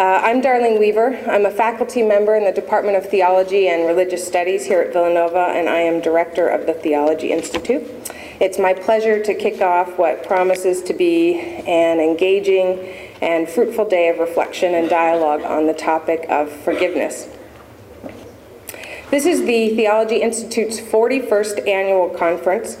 Uh, I'm Darlene Weaver. I'm a faculty member in the Department of Theology and Religious Studies here at Villanova, and I am director of the Theology Institute. It's my pleasure to kick off what promises to be an engaging and fruitful day of reflection and dialogue on the topic of forgiveness. This is the Theology Institute's 41st annual conference.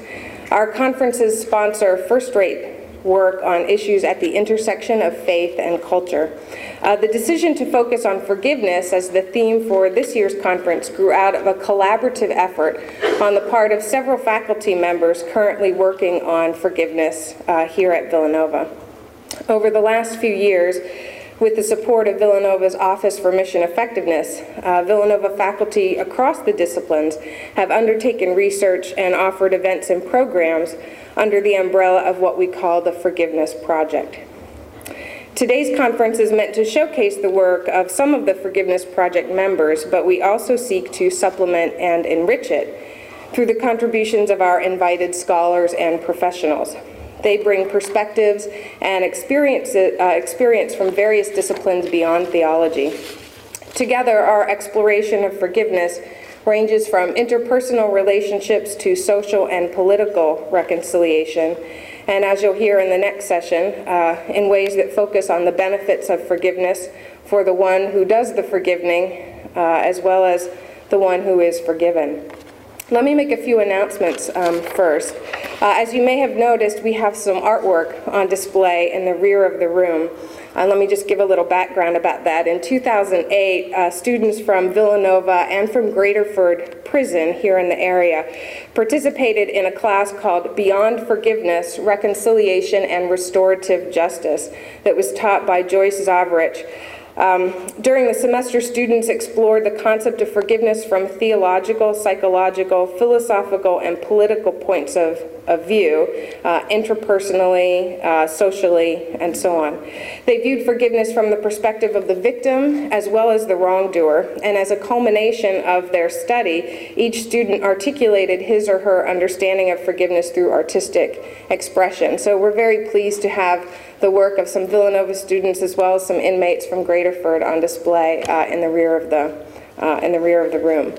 Our conferences sponsor first rate work on issues at the intersection of faith and culture. Uh, the decision to focus on forgiveness as the theme for this year's conference grew out of a collaborative effort on the part of several faculty members currently working on forgiveness uh, here at Villanova. Over the last few years, with the support of Villanova's Office for Mission Effectiveness, uh, Villanova faculty across the disciplines have undertaken research and offered events and programs under the umbrella of what we call the Forgiveness Project. Today's conference is meant to showcase the work of some of the Forgiveness Project members, but we also seek to supplement and enrich it through the contributions of our invited scholars and professionals. They bring perspectives and experience, uh, experience from various disciplines beyond theology. Together, our exploration of forgiveness ranges from interpersonal relationships to social and political reconciliation. And as you'll hear in the next session, uh, in ways that focus on the benefits of forgiveness for the one who does the forgiving, uh, as well as the one who is forgiven. Let me make a few announcements um, first. Uh, as you may have noticed, we have some artwork on display in the rear of the room. Uh, let me just give a little background about that. In 2008, uh, students from Villanova and from Graterford Prison here in the area participated in a class called Beyond Forgiveness, Reconciliation, and Restorative Justice that was taught by Joyce Zavarich. Um, during the semester, students explored the concept of forgiveness from theological, psychological, philosophical, and political points of, of view, uh, interpersonally, uh, socially, and so on. They viewed forgiveness from the perspective of the victim as well as the wrongdoer, and as a culmination of their study, each student articulated his or her understanding of forgiveness through artistic expression. So we're very pleased to have the work of some Villanova students as well as some inmates from Graterford on display uh, in the rear of the uh, in the rear of the room.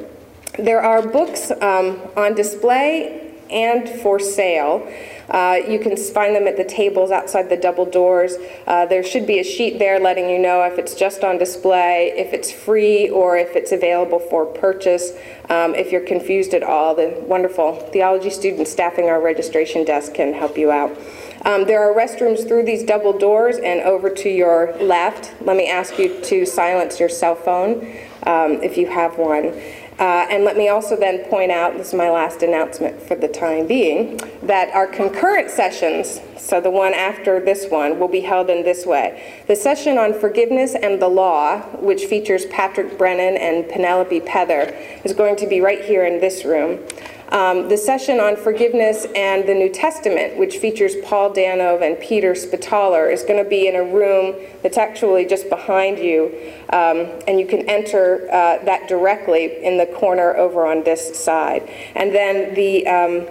There are books um, on display and for sale. Uh, you can find them at the tables outside the double doors. Uh, there should be a sheet there letting you know if it's just on display, if it's free, or if it's available for purchase. Um, if you're confused at all, the wonderful theology students staffing our registration desk can help you out. Um, there are restrooms through these double doors and over to your left. Let me ask you to silence your cell phone um, if you have one. Uh, and let me also then point out, this is my last announcement for the time being, that our concurrent sessions, so the one after this one, will be held in this way. The session on forgiveness and the law, which features Patrick Brennan and Penelope Pether, is going to be right here in this room. Um, the session on forgiveness and the New Testament, which features Paul Danov and Peter Spitaler, is going to be in a room that's actually just behind you, um, and you can enter uh, that directly in the corner over on this side. And then the um,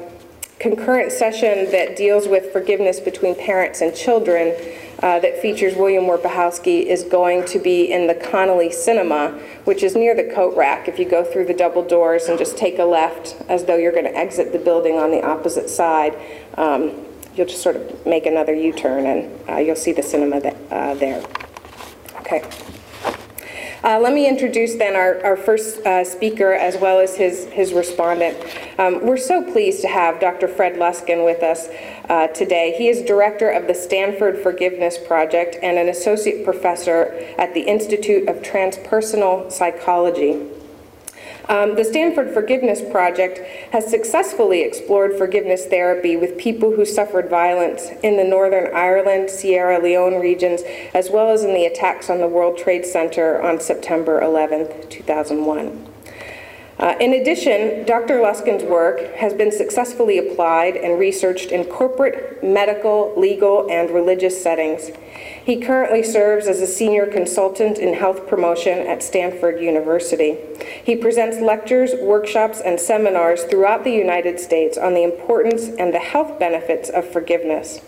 concurrent session that deals with forgiveness between parents and children uh, that features William Warpechowski is going to be in the Connolly Cinema, which is near the coat rack. If you go through the double doors and just take a left as though you're going to exit the building on the opposite side, um, you'll just sort of make another U-turn and uh, you'll see the cinema th- uh, there. Okay. Uh, let me introduce then our, our first uh, speaker as well as his, his respondent. Um, we're so pleased to have Dr. Fred Luskin with us uh, today. He is director of the Stanford Forgiveness Project and an associate professor at the Institute of Transpersonal Psychology. Um, the Stanford Forgiveness Project has successfully explored forgiveness therapy with people who suffered violence in the Northern Ireland, Sierra Leone regions, as well as in the attacks on the World Trade Center on September 11, 2001. Uh, in addition, Dr. Luskin's work has been successfully applied and researched in corporate, medical, legal, and religious settings. He currently serves as a senior consultant in health promotion at Stanford University. He presents lectures, workshops, and seminars throughout the United States on the importance and the health benefits of forgiveness.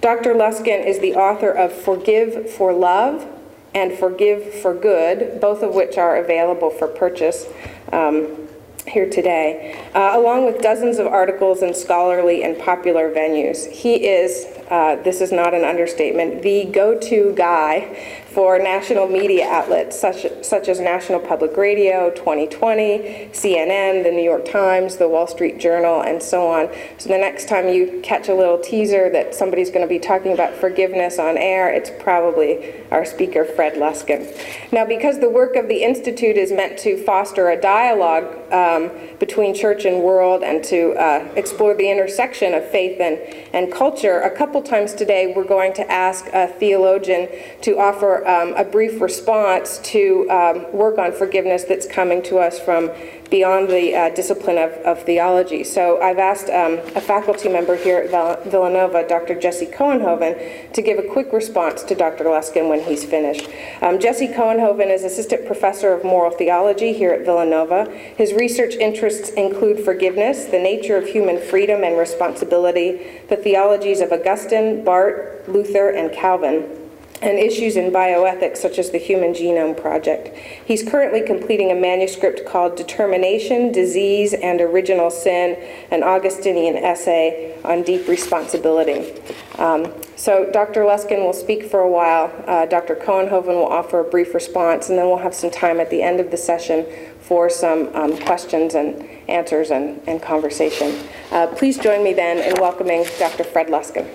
Dr. Luskin is the author of Forgive for Love and Forgive for Good, both of which are available for purchase. Um, here today, uh, along with dozens of articles in scholarly and popular venues. He is, uh, this is not an understatement, the go to guy for national media outlets such, such as National Public Radio, 2020, CNN, the New York Times, the Wall Street Journal, and so on. So the next time you catch a little teaser that somebody's going to be talking about forgiveness on air, it's probably our speaker, Fred Luskin. Now, because the work of the Institute is meant to foster a dialogue um, between church and world and to uh, explore the intersection of faith and, and culture, a couple times today we're going to ask a theologian to offer um, a brief response to um, work on forgiveness that's coming to us from beyond the uh, discipline of, of, theology. So I've asked um, a faculty member here at Villanova, Dr. Jesse Couenhoven, to give a quick response to Dr. Luskin when he's finished. Um, Jesse Couenhoven is assistant professor of moral theology here at Villanova. His research interests include forgiveness, the nature of human freedom and responsibility, the theologies of Augustine, Barth, Luther, and Calvin and issues in bioethics such as the Human Genome Project. He's currently completing a manuscript called Determination, Disease, and Original Sin, an Augustinian essay on deep responsibility. Um, so Dr. Luskin will speak for a while. Uh, Dr. Couenhoven will offer a brief response, and then we'll have some time at the end of the session for some um, questions and answers and, and conversation. Uh, please join me then in welcoming Dr. Fred Luskin.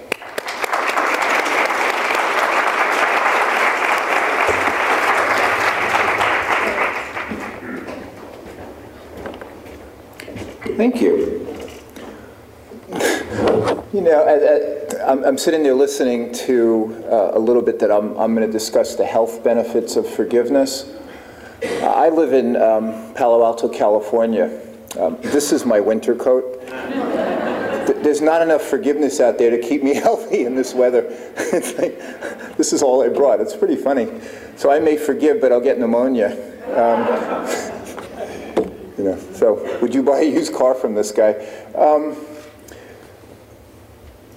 Thank you. You know, I'm, I'm sitting there listening to uh, a little bit that I'm, I'm going to discuss the health benefits of forgiveness. I live in um, Palo Alto, California. Um, this is my winter coat. There's not enough forgiveness out there to keep me healthy in this weather. like, this is all I brought. It's pretty funny. So I may forgive, but I'll get pneumonia. Um, you know, so would you buy a used car from this guy? Um,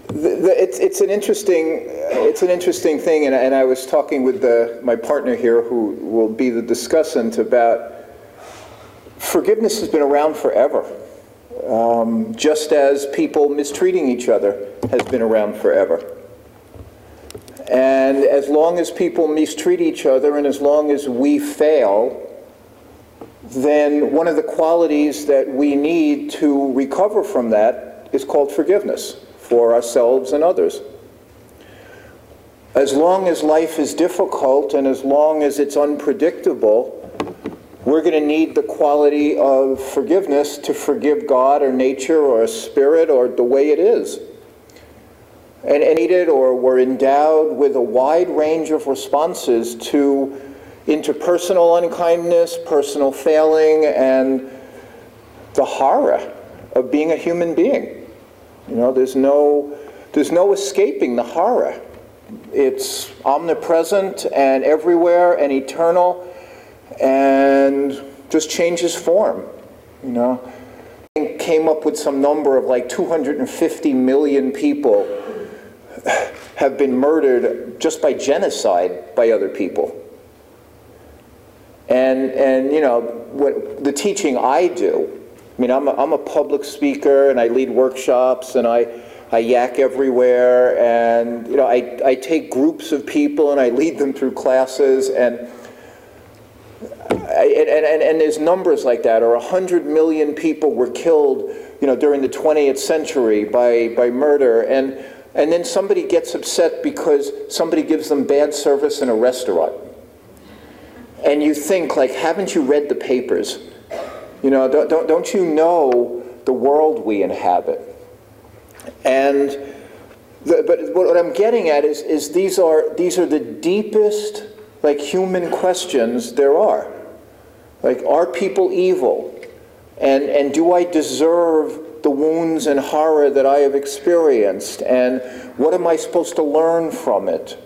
the, the, it's, it's an interesting it's an interesting thing, and, and I was talking with the, my partner here, who will be the discussant, about forgiveness has been around forever, um, just as people mistreating each other has been around forever. And as long as people mistreat each other, and as long as we fail, then one of the qualities that we need to recover from that is called forgiveness for ourselves and others. As long as life is difficult and as long as it's unpredictable, we're going to need the quality of forgiveness to forgive God or nature or spirit or the way it is. And needed or we're endowed with a wide range of responses to interpersonal unkindness, personal failing, and the horror of being a human being. You know, there's no, there's no escaping the horror. It's omnipresent and everywhere and eternal and just changes form, you know. Came up with some number of like 250 million people have been murdered just by genocide by other people. And, and you know, what, the teaching I do, I mean, I'm a, I'm a public speaker and I lead workshops and I, I yak everywhere and, you know, I, I take groups of people and I lead them through classes and, I, and, and, and there's numbers like that, or 100 million people were killed, you know, during the 20th century by, by murder. And, and then somebody gets upset because somebody gives them bad service in a restaurant and you think like, haven't you read the papers? You know, don't, don't, don't you know the world we inhabit? And the, but what I'm getting at is, is these are these are the deepest like human questions there are. Like, are people evil? And and do I deserve the wounds and horror that I have experienced? And what am I supposed to learn from it?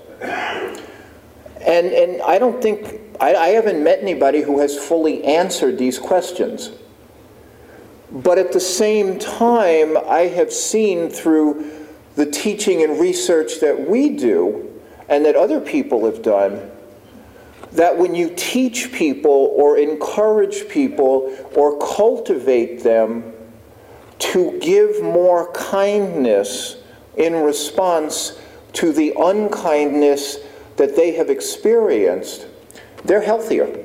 And and I don't think I, I haven't met anybody who has fully answered these questions. But at the same time, I have seen through the teaching and research that we do and that other people have done that when you teach people or encourage people or cultivate them to give more kindness in response to the unkindness that they have experienced, they're healthier,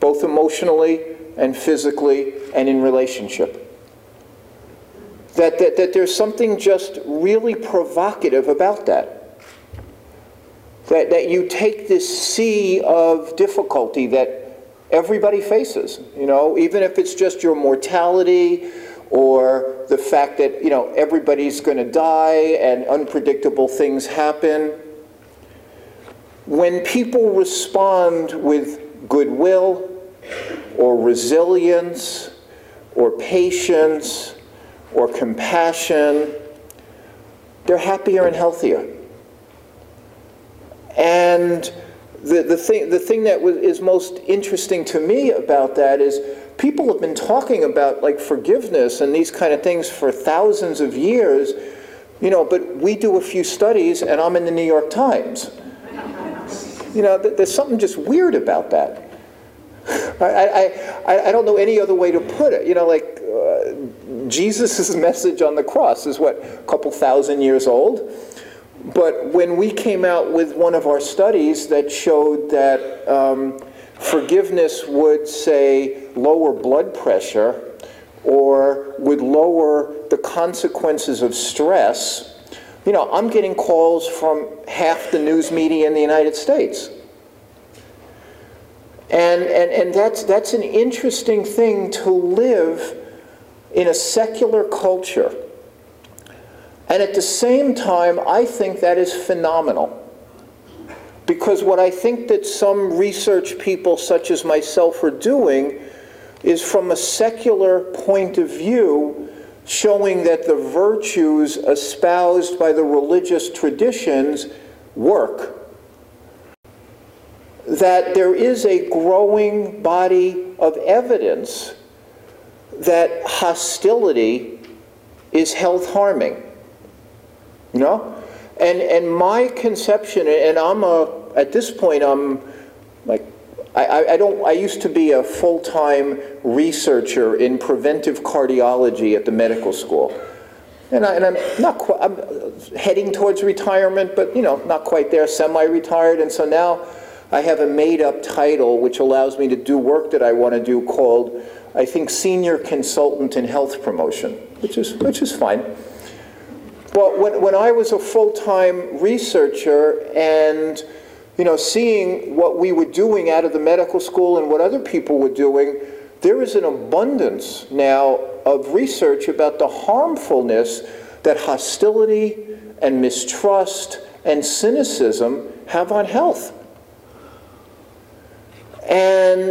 both emotionally and physically and in relationship. That, that, that there's something just really provocative about that. That, that you take this sea of difficulty that everybody faces, you know, even if it's just your mortality or the fact that, you know, everybody's going to die and unpredictable things happen. When people respond with goodwill or resilience or patience or compassion, they're happier and healthier. And the, the, thing, the thing that was, is most interesting to me about that is people have been talking about like forgiveness and these kind of things for thousands of years, you know, but we do a few studies and I'm in the New York Times. You know, there's something just weird about that. I, I, I don't know any other way to put it. You know, like uh, Jesus' message on the cross is what, a couple thousand years old? But when we came out with one of our studies that showed that um, forgiveness would, say, lower blood pressure or would lower the consequences of stress, you know, I'm getting calls from half the news media in the United States. And, and, and that's, that's an interesting thing to live in a secular culture and at the same time, I think that is phenomenal. Because what I think that some research people, such as myself, are doing is from a secular point of view, showing that the virtues espoused by the religious traditions work. That there is a growing body of evidence that hostility is health harming. You know? And, and my conception, and I'm a, at this point, I'm I, I don't, I used to be a full-time researcher in preventive cardiology at the medical school. And, I, I'm not quite, I'm heading towards retirement, but you know, not quite there, semi-retired. And so now I have a made-up title which allows me to do work that I want to do called, I think, Senior Consultant in Health Promotion, which is, which is fine. Well, when, when I was a full-time researcher and you know, seeing what we were doing out of the medical school and what other people were doing, there is an abundance now of research about the harmfulness that hostility and mistrust and cynicism have on health. And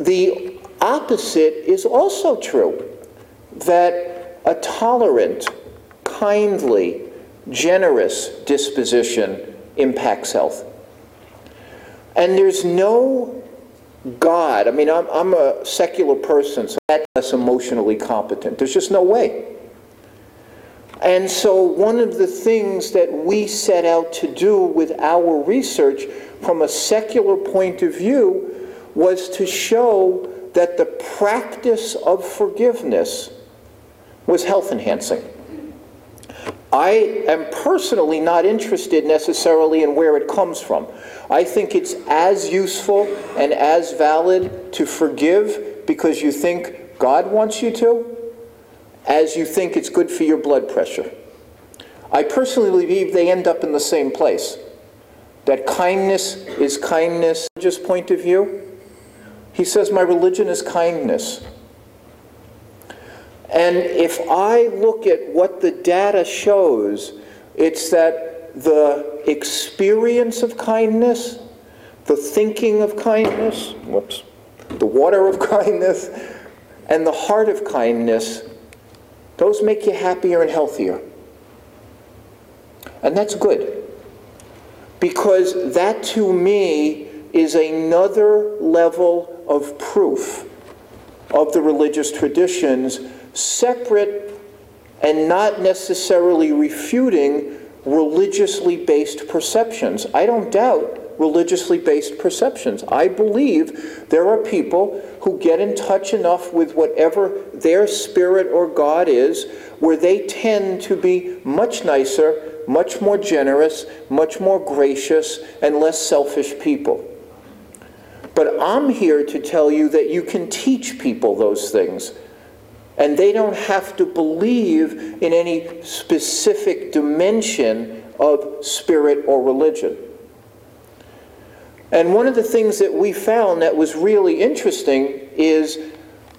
the opposite is also true, that a tolerant, kindly, generous disposition impacts health. And there's no God, I mean, I'm, I'm a secular person, so that's less emotionally competent. There's just no way. And so, one of the things that we set out to do with our research from a secular point of view was to show that the practice of forgiveness was health enhancing. I am personally not interested necessarily in where it comes from. I think it's as useful and as valid to forgive because you think God wants you to as you think it's good for your blood pressure. I personally believe they end up in the same place. That kindness is kindness, just point of view. He says, My religion is kindness. And if I look at what the data shows, it's that the experience of kindness, the thinking of kindness, whoops, the water of kindness, and the heart of kindness, those make you happier and healthier. And that's good. Because that to me is another level of proof of the religious traditions separate and not necessarily refuting religiously based perceptions. I don't doubt religiously based perceptions. I believe there are people who get in touch enough with whatever their spirit or God is where they tend to be much nicer, much more generous, much more gracious, and less selfish people. But I'm here to tell you that you can teach people those things. And they don't have to believe in any specific dimension of spirit or religion. And one of the things that we found that was really interesting is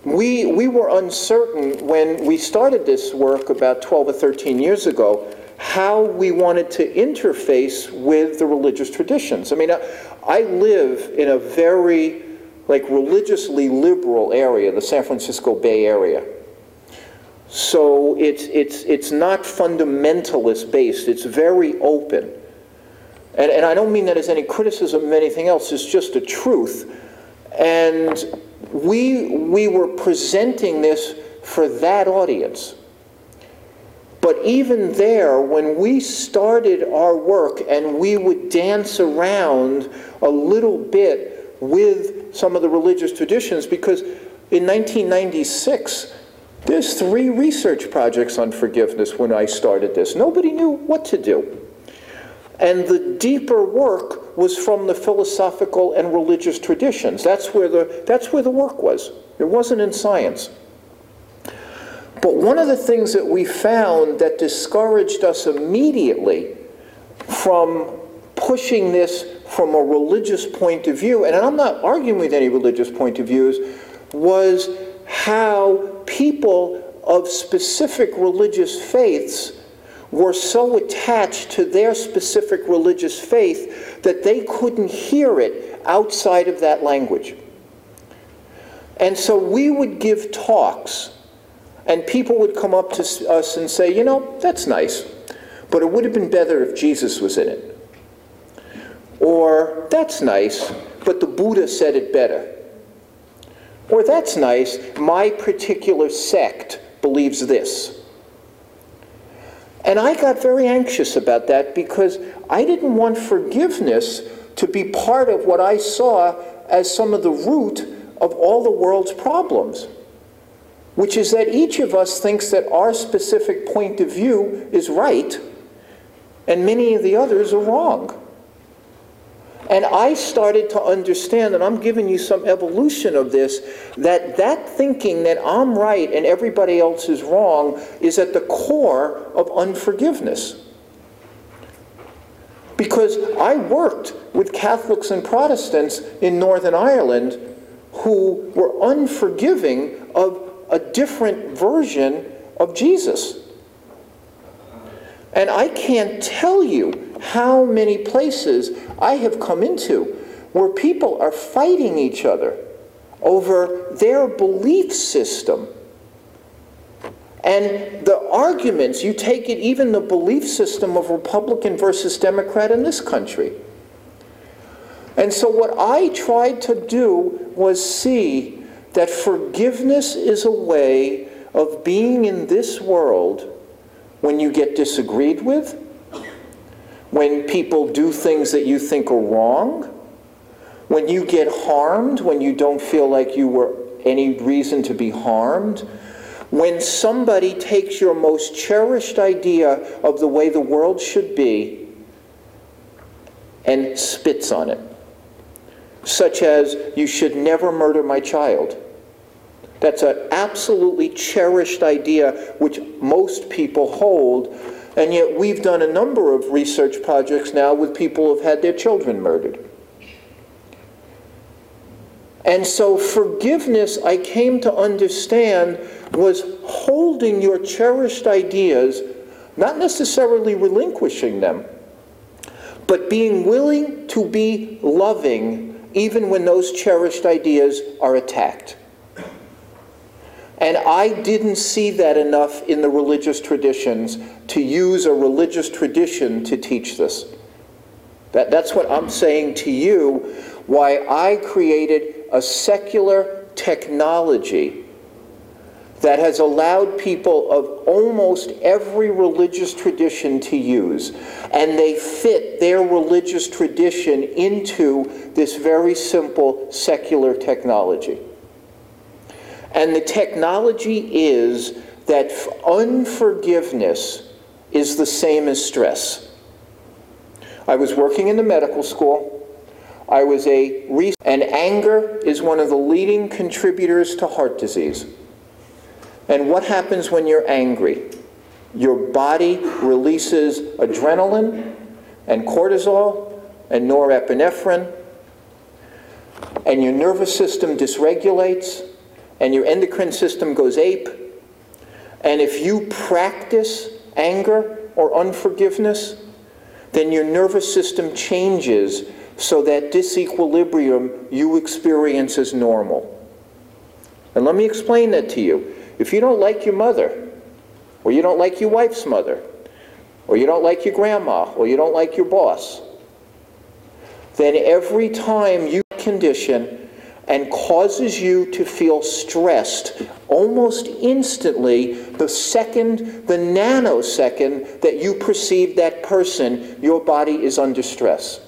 we, we were uncertain when we started this work about 12 or 13 years ago how we wanted to interface with the religious traditions. I mean, I, I live in a very like religiously liberal area, the San Francisco Bay Area. So it's, it's, it's not fundamentalist based, it's very open. And, and I don't mean that as any criticism of anything else, it's just a truth. And we, we were presenting this for that audience. But even there, when we started our work and we would dance around a little bit with some of the religious traditions, because in 1996, there's three research projects on forgiveness when I started this. Nobody knew what to do. And the deeper work was from the philosophical and religious traditions. That's where the, that's where the work was. It wasn't in science. But one of the things that we found that discouraged us immediately from pushing this from a religious point of view, and I'm not arguing with any religious point of views, was how people of specific religious faiths were so attached to their specific religious faith that they couldn't hear it outside of that language. And so we would give talks, and people would come up to us and say, you know, that's nice, but it would have been better if Jesus was in it. Or, that's nice, but the Buddha said it better. Or that's nice, my particular sect believes this. And I got very anxious about that because I didn't want forgiveness to be part of what I saw as some of the root of all the world's problems, which is that each of us thinks that our specific point of view is right and many of the others are wrong. And I started to understand, and I'm giving you some evolution of this, that that thinking that I'm right and everybody else is wrong is at the core of unforgiveness. Because I worked with Catholics and Protestants in Northern Ireland who were unforgiving of a different version of Jesus. And I can't tell you how many places I have come into where people are fighting each other over their belief system. And the arguments, you take it, even the belief system of Republican versus Democrat in this country. And so, what I tried to do was see that forgiveness is a way of being in this world when you get disagreed with, when people do things that you think are wrong, when you get harmed, when you don't feel like you were any reason to be harmed, when somebody takes your most cherished idea of the way the world should be and spits on it, such as, you should never murder my child. That's an absolutely cherished idea which most people hold and yet we've done a number of research projects now with people who've had their children murdered. And so forgiveness, I came to understand, was holding your cherished ideas, not necessarily relinquishing them, but being willing to be loving even when those cherished ideas are attacked. And I didn't see that enough in the religious traditions to use a religious tradition to teach this. That, that's what I'm saying to you, why I created a secular technology that has allowed people of almost every religious tradition to use. And they fit their religious tradition into this very simple secular technology. And the technology is that unforgiveness is the same as stress. I was working in the medical school. I was a, and anger is one of the leading contributors to heart disease. And what happens when you're angry? Your body releases adrenaline and cortisol and norepinephrine, and your nervous system dysregulates, and your endocrine system goes ape. And if you practice anger or unforgiveness, then your nervous system changes so that disequilibrium you experience is normal. And let me explain that to you. If you don't like your mother, or you don't like your wife's mother, or you don't like your grandma, or you don't like your boss, then every time you condition and causes you to feel stressed almost instantly the second, the nanosecond that you perceive that person, your body is under stress.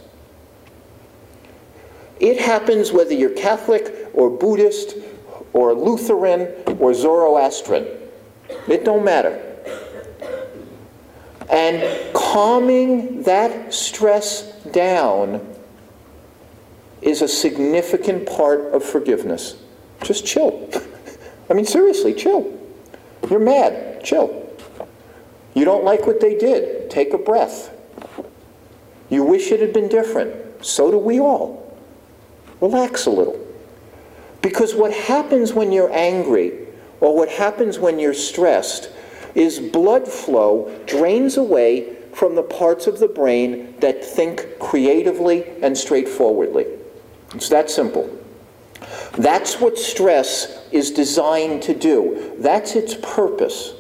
It happens whether you're Catholic or Buddhist or Lutheran or Zoroastrian. It don't matter. And calming that stress down is a significant part of forgiveness. Just chill. I mean, seriously, chill. You're mad, chill. You don't like what they did, take a breath. You wish it had been different. So do we all. Relax a little. Because what happens when you're angry or what happens when you're stressed is blood flow drains away from the parts of the brain that think creatively and straightforwardly. It's that simple. That's what stress is designed to do. That's its purpose.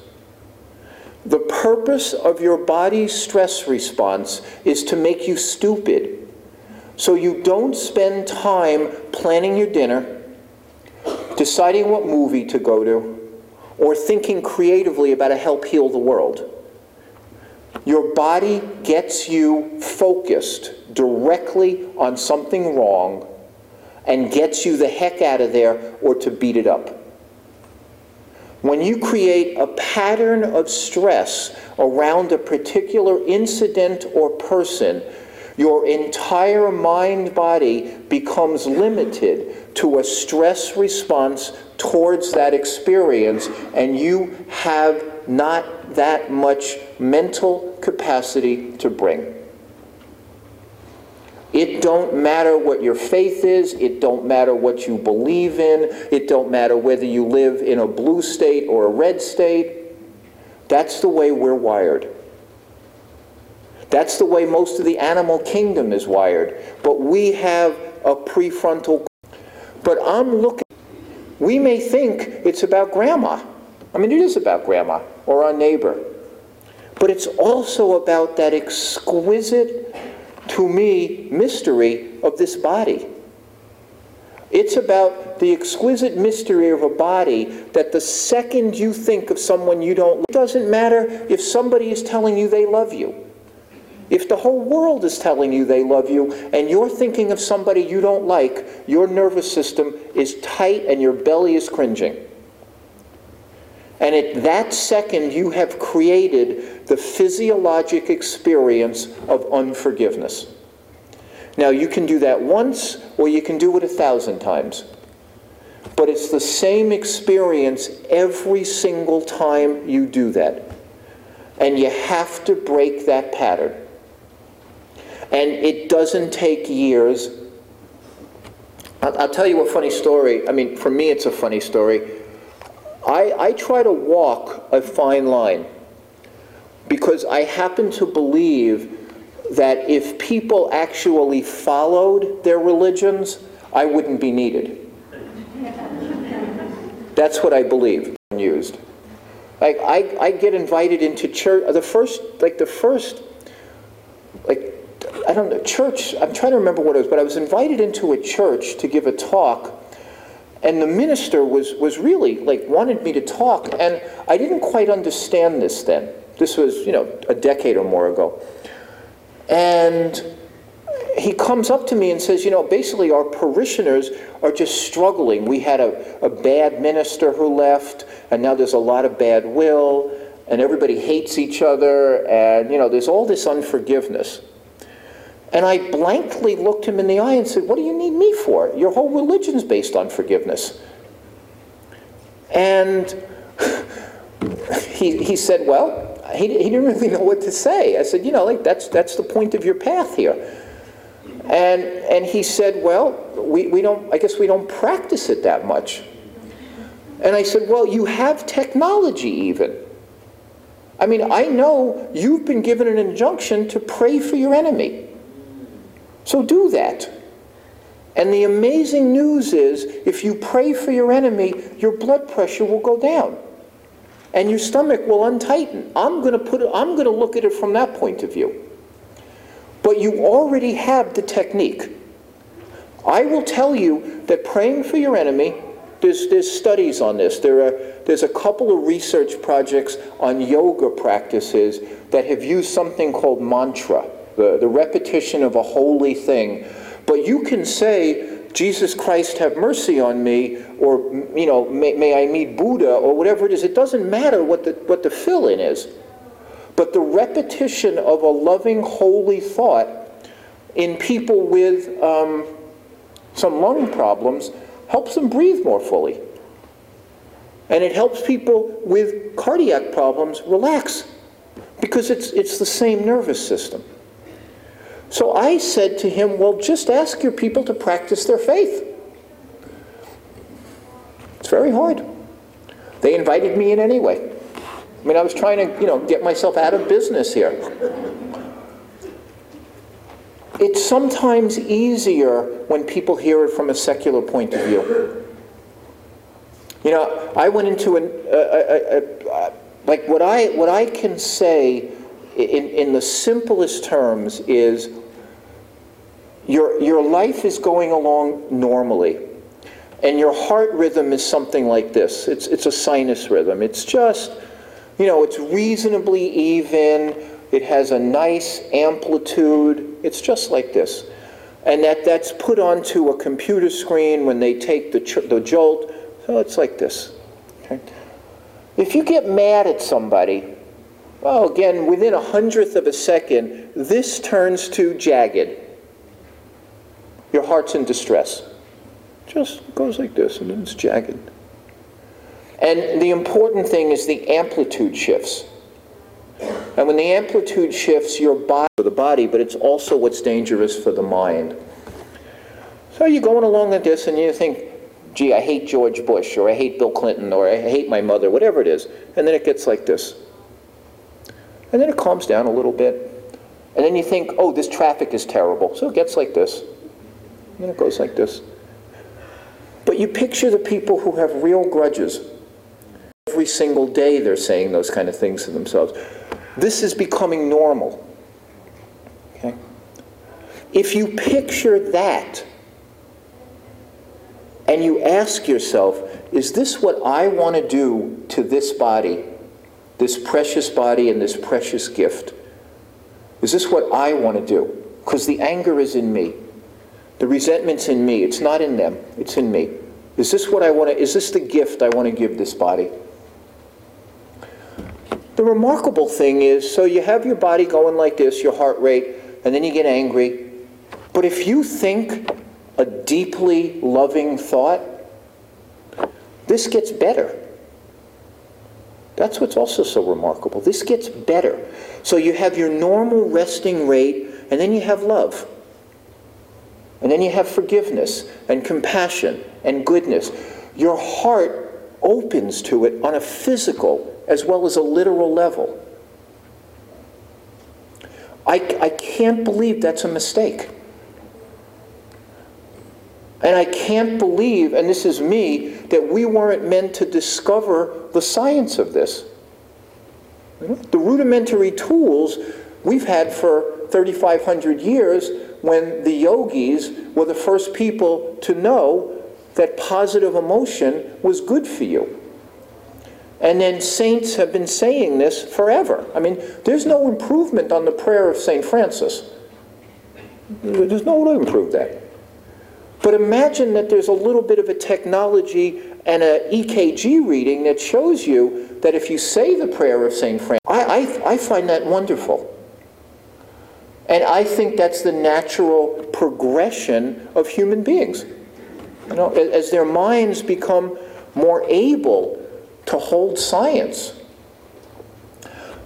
The purpose of your body's stress response is to make you stupid. So you don't spend time planning your dinner, deciding what movie to go to, or thinking creatively about to help heal the world. Your body gets you focused directly on something wrong and gets you the heck out of there or to beat it up. When you create a pattern of stress around a particular incident or person, your entire mind body becomes limited to a stress response towards that experience, and you have not that much mental capacity to bring. It don't matter what your faith is, it don't matter what you believe in, it don't matter whether you live in a blue state or a red state. That's the way we're wired. That's the way most of the animal kingdom is wired. But we have a prefrontal. But I'm looking, we may think it's about grandma. I mean, it is about grandma or our neighbor. But it's also about that exquisite to me, mystery of this body. It's about the exquisite mystery of a body that the second you think of someone you don't, it doesn't matter if somebody is telling you they love you. If the whole world is telling you they love you and you're thinking of somebody you don't like, your nervous system is tight and your belly is cringing. And at that second, you have created the physiologic experience of unforgiveness. Now, you can do that once or you can do it a thousand times. But it's the same experience every single time you do that. And you have to break that pattern. And it doesn't take years. I'll, I'll tell you a funny story. I mean, for me, it's a funny story. I, I try to walk a fine line because I happen to believe that if people actually followed their religions, I wouldn't be needed. That's what I believe used. Like I, I get invited into church. The first, like the first, like I don't know, church. I'm trying to remember what it was, but I was invited into a church to give a talk, And the minister was, was really, like, wanted me to talk, and I didn't quite understand this then. This was, you know, a decade or more ago. And he comes up to me and says, you know, basically our parishioners are just struggling. We had a, a bad minister who left, and now there's a lot of bad will, and everybody hates each other, and, you know, there's all this unforgiveness. And I blankly looked him in the eye and said, What do you need me for? Your whole religion's based on forgiveness. And he, he said, Well, he, he didn't really know what to say. I said, You know, like, that's, that's the point of your path here. And, and he said, Well, we, we don't, I guess we don't practice it that much. And I said, Well, you have technology even. I mean, I know you've been given an injunction to pray for your enemy. So do that. And the amazing news is if you pray for your enemy, your blood pressure will go down. And your stomach will untighten. I'm going to put it, I'm going to look at it from that point of view. But you already have the technique. I will tell you that praying for your enemy, there's, there's studies on this. There are, there's a couple of research projects on yoga practices that have used something called mantra the, the repetition of a holy thing. But you can say, Jesus Christ, have mercy on me, or, you know, may, may I meet Buddha, or whatever it is. It doesn't matter what the, what the fill in is. But the repetition of a loving, holy thought in people with um, some lung problems helps them breathe more fully. And it helps people with cardiac problems relax because it's, it's the same nervous system. So I said to him, Well, just ask your people to practice their faith. It's very hard. They invited me in anyway. I mean, I was trying to, you know, get myself out of business here. It's sometimes easier when people hear it from a secular point of view. You know, I went into an, uh, uh, uh, like what I, what I can say in, in the simplest terms is your, your life is going along normally. And your heart rhythm is something like this. It's, it's a sinus rhythm. It's just, you know, it's reasonably even. It has a nice amplitude. It's just like this. And that, that's put onto a computer screen when they take the, the jolt. So it's like this. Okay? If you get mad at somebody, well, again, within a hundredth of a second, this turns to jagged. Your heart's in distress. Just goes like this, and then it's jagged. And the important thing is the amplitude shifts. And when the amplitude shifts, your body for the body, but it's also what's dangerous for the mind. So you're going along like this, and you think, gee, I hate George Bush, or I hate Bill Clinton, or I hate my mother, whatever it is. And then it gets like this. And then it calms down a little bit. And then you think, oh, this traffic is terrible. So it gets like this. And then it goes like this. But you picture the people who have real grudges. Every single day they're saying those kind of things to themselves. This is becoming normal. Okay? If you picture that and you ask yourself, is this what I want to do to this body, this precious body and this precious gift? Is this what I want to do? Because the anger is in me. The resentment's in me. It's not in them. It's in me. Is this what I want to, is this the gift I want to give this body? The remarkable thing is, so you have your body going like this, your heart rate, and then you get angry. But if you think a deeply loving thought, this gets better. That's what's also so remarkable. This gets better. So you have your normal resting rate, and then you have love. And then you have forgiveness and compassion and goodness. Your heart opens to it on a physical as well as a literal level. I, I can't believe that's a mistake. And I can't believe, and this is me, that we weren't meant to discover the science of this. The rudimentary tools we've had for 3,500 years when the yogis were the first people to know that positive emotion was good for you. And then saints have been saying this forever. I mean, there's no improvement on the prayer of St. Francis. There's no way to improve that. But imagine that there's a little bit of a technology and an EKG reading that shows you that if you say the prayer of St. Francis, I, I, I find that wonderful. And I think that's the natural progression of human beings. You know, as their minds become more able to hold science.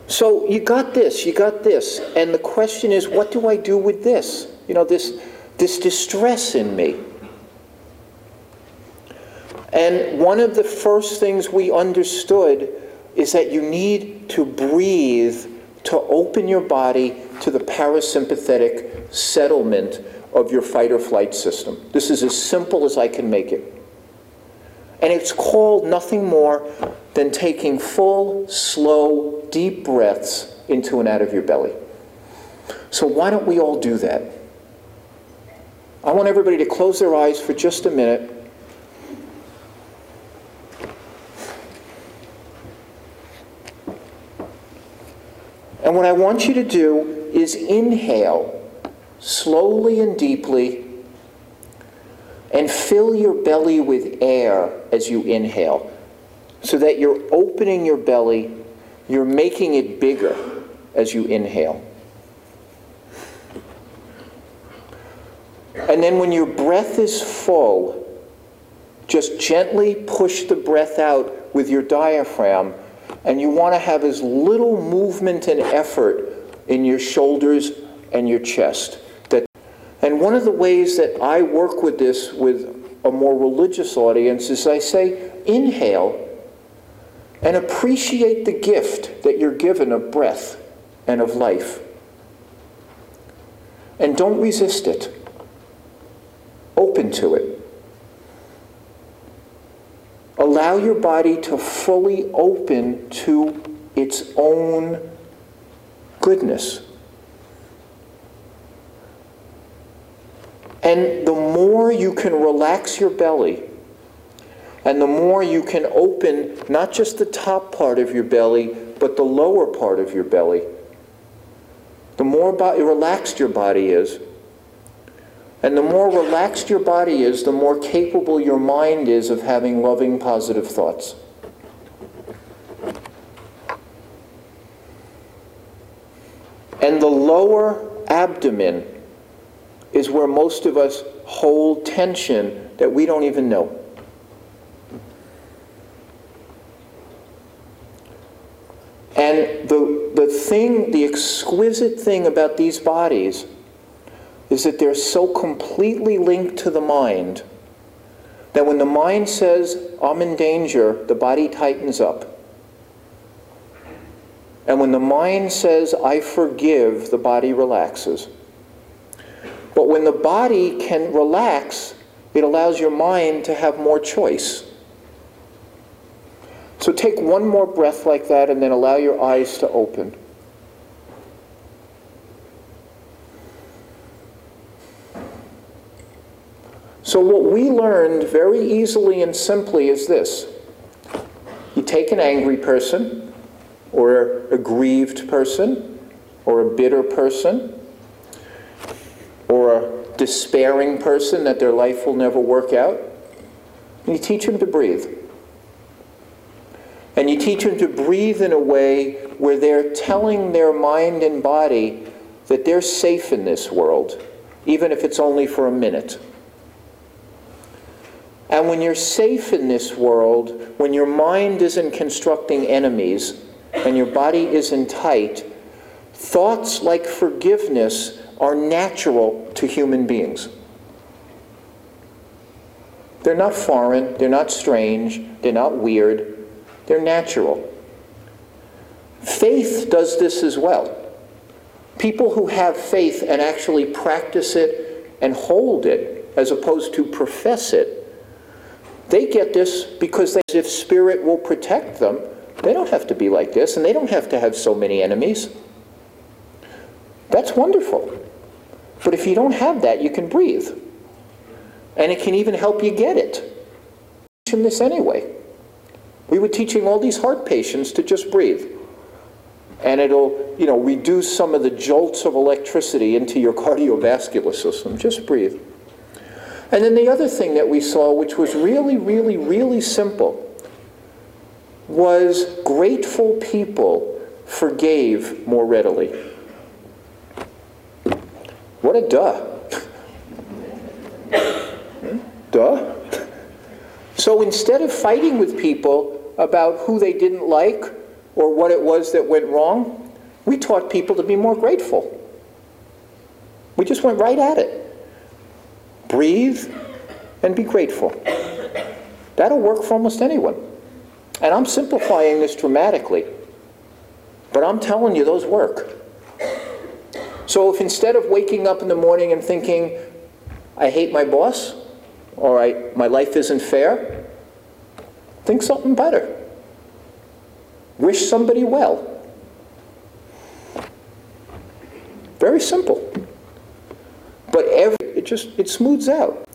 So you got this, you got this, and the question is, what do I do with this? You know, this, this distress in me. And one of the first things we understood is that you need to breathe to open your body to the parasympathetic settlement of your fight or flight system. This is as simple as I can make it. And it's called nothing more than taking full, slow, deep breaths into and out of your belly. So, why don't we all do that? I want everybody to close their eyes for just a minute. And what I want you to do is inhale slowly and deeply and fill your belly with air as you inhale so that you're opening your belly, you're making it bigger as you inhale. And then when your breath is full, just gently push the breath out with your diaphragm, and you want to have as little movement and effort in your shoulders and your chest. That, and one of the ways that I work with this with a more religious audience is I say, inhale and appreciate the gift that you're given of breath and of life. And don't resist it. Open to it. Allow your body to fully open to its own goodness. And the more you can relax your belly, and the more you can open not just the top part of your belly, but the lower part of your belly, the more relaxed your body is. And the more relaxed your body is, the more capable your mind is of having loving, positive thoughts. And the lower abdomen is where most of us hold tension that we don't even know. And the, the thing, the exquisite thing about these bodies is that they're so completely linked to the mind that when the mind says, I'm in danger, the body tightens up. And when the mind says, I forgive, the body relaxes. But when the body can relax, it allows your mind to have more choice. So take one more breath like that and then allow your eyes to open. So, what we learned very easily and simply is this you take an angry person, or a grieved person, or a bitter person, or a despairing person that their life will never work out, and you teach them to breathe. And you teach them to breathe in a way where they're telling their mind and body that they're safe in this world, even if it's only for a minute. And when you're safe in this world, when your mind isn't constructing enemies and your body isn't tight, thoughts like forgiveness are natural to human beings. They're not foreign, they're not strange, they're not weird, they're natural. Faith does this as well. People who have faith and actually practice it and hold it, as opposed to profess it, they get this because they, if spirit will protect them, they don't have to be like this and they don't have to have so many enemies. That's wonderful. But if you don't have that, you can breathe. And it can even help you get it. teaching this anyway. We were teaching all these heart patients to just breathe. And it'll, you know, reduce some of the jolts of electricity into your cardiovascular system. Just breathe. And then the other thing that we saw, which was really, really, really simple, was grateful people forgave more readily. What a duh. duh. So instead of fighting with people about who they didn't like or what it was that went wrong, we taught people to be more grateful. We just went right at it. Breathe and be grateful. That'll work for almost anyone. And I'm simplifying this dramatically, but I'm telling you, those work. So if instead of waking up in the morning and thinking, I hate my boss, or I, my life isn't fair, think something better. Wish somebody well. Very simple. But every, it just, it smooths out.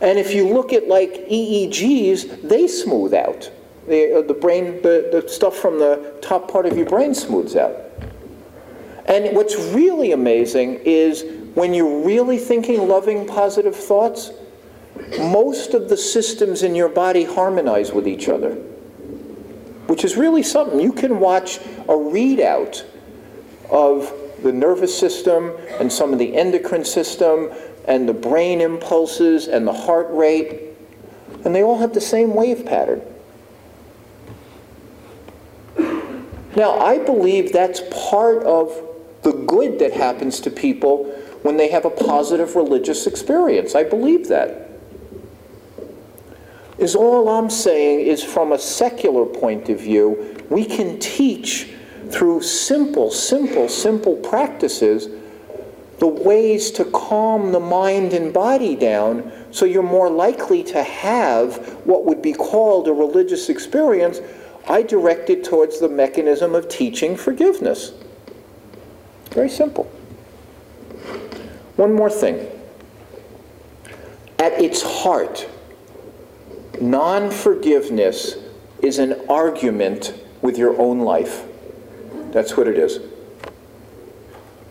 And if you look at like EEGs, they smooth out. The, uh, the brain, the, the stuff from the top part of your brain smooths out. And what's really amazing is when you're really thinking loving, positive thoughts, most of the systems in your body harmonize with each other, which is really something. You can watch a readout of the nervous system and some of the endocrine system and the brain impulses and the heart rate, and they all have the same wave pattern. Now, I believe that's part of the good that happens to people when they have a positive religious experience. I believe that. Is all I'm saying is from a secular point of view, we can teach through simple, simple, simple practices the ways to calm the mind and body down so you're more likely to have what would be called a religious experience. I direct it towards the mechanism of teaching forgiveness. Very simple. One more thing. At its heart, non forgiveness is an argument with your own life. That's what it is.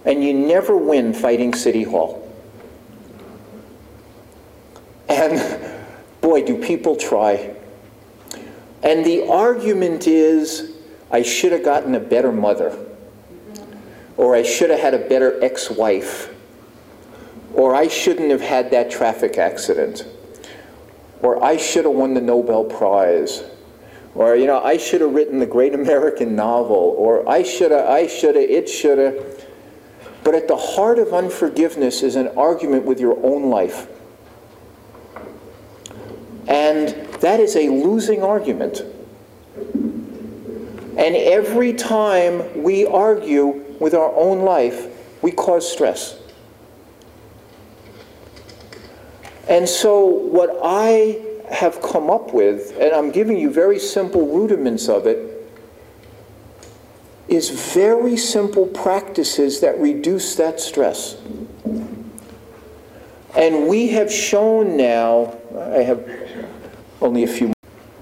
And you never win fighting City Hall. And boy, do people try. And the argument is I should have gotten a better mother, or I should have had a better ex wife, or I shouldn't have had that traffic accident, or I should have won the Nobel Prize. Or, you know, I should have written the great American novel, or I should have, I should have, it should have. But at the heart of unforgiveness is an argument with your own life. And that is a losing argument. And every time we argue with our own life, we cause stress. And so, what I have come up with, and I'm giving you very simple rudiments of it, is very simple practices that reduce that stress. And we have shown now, I have only a few,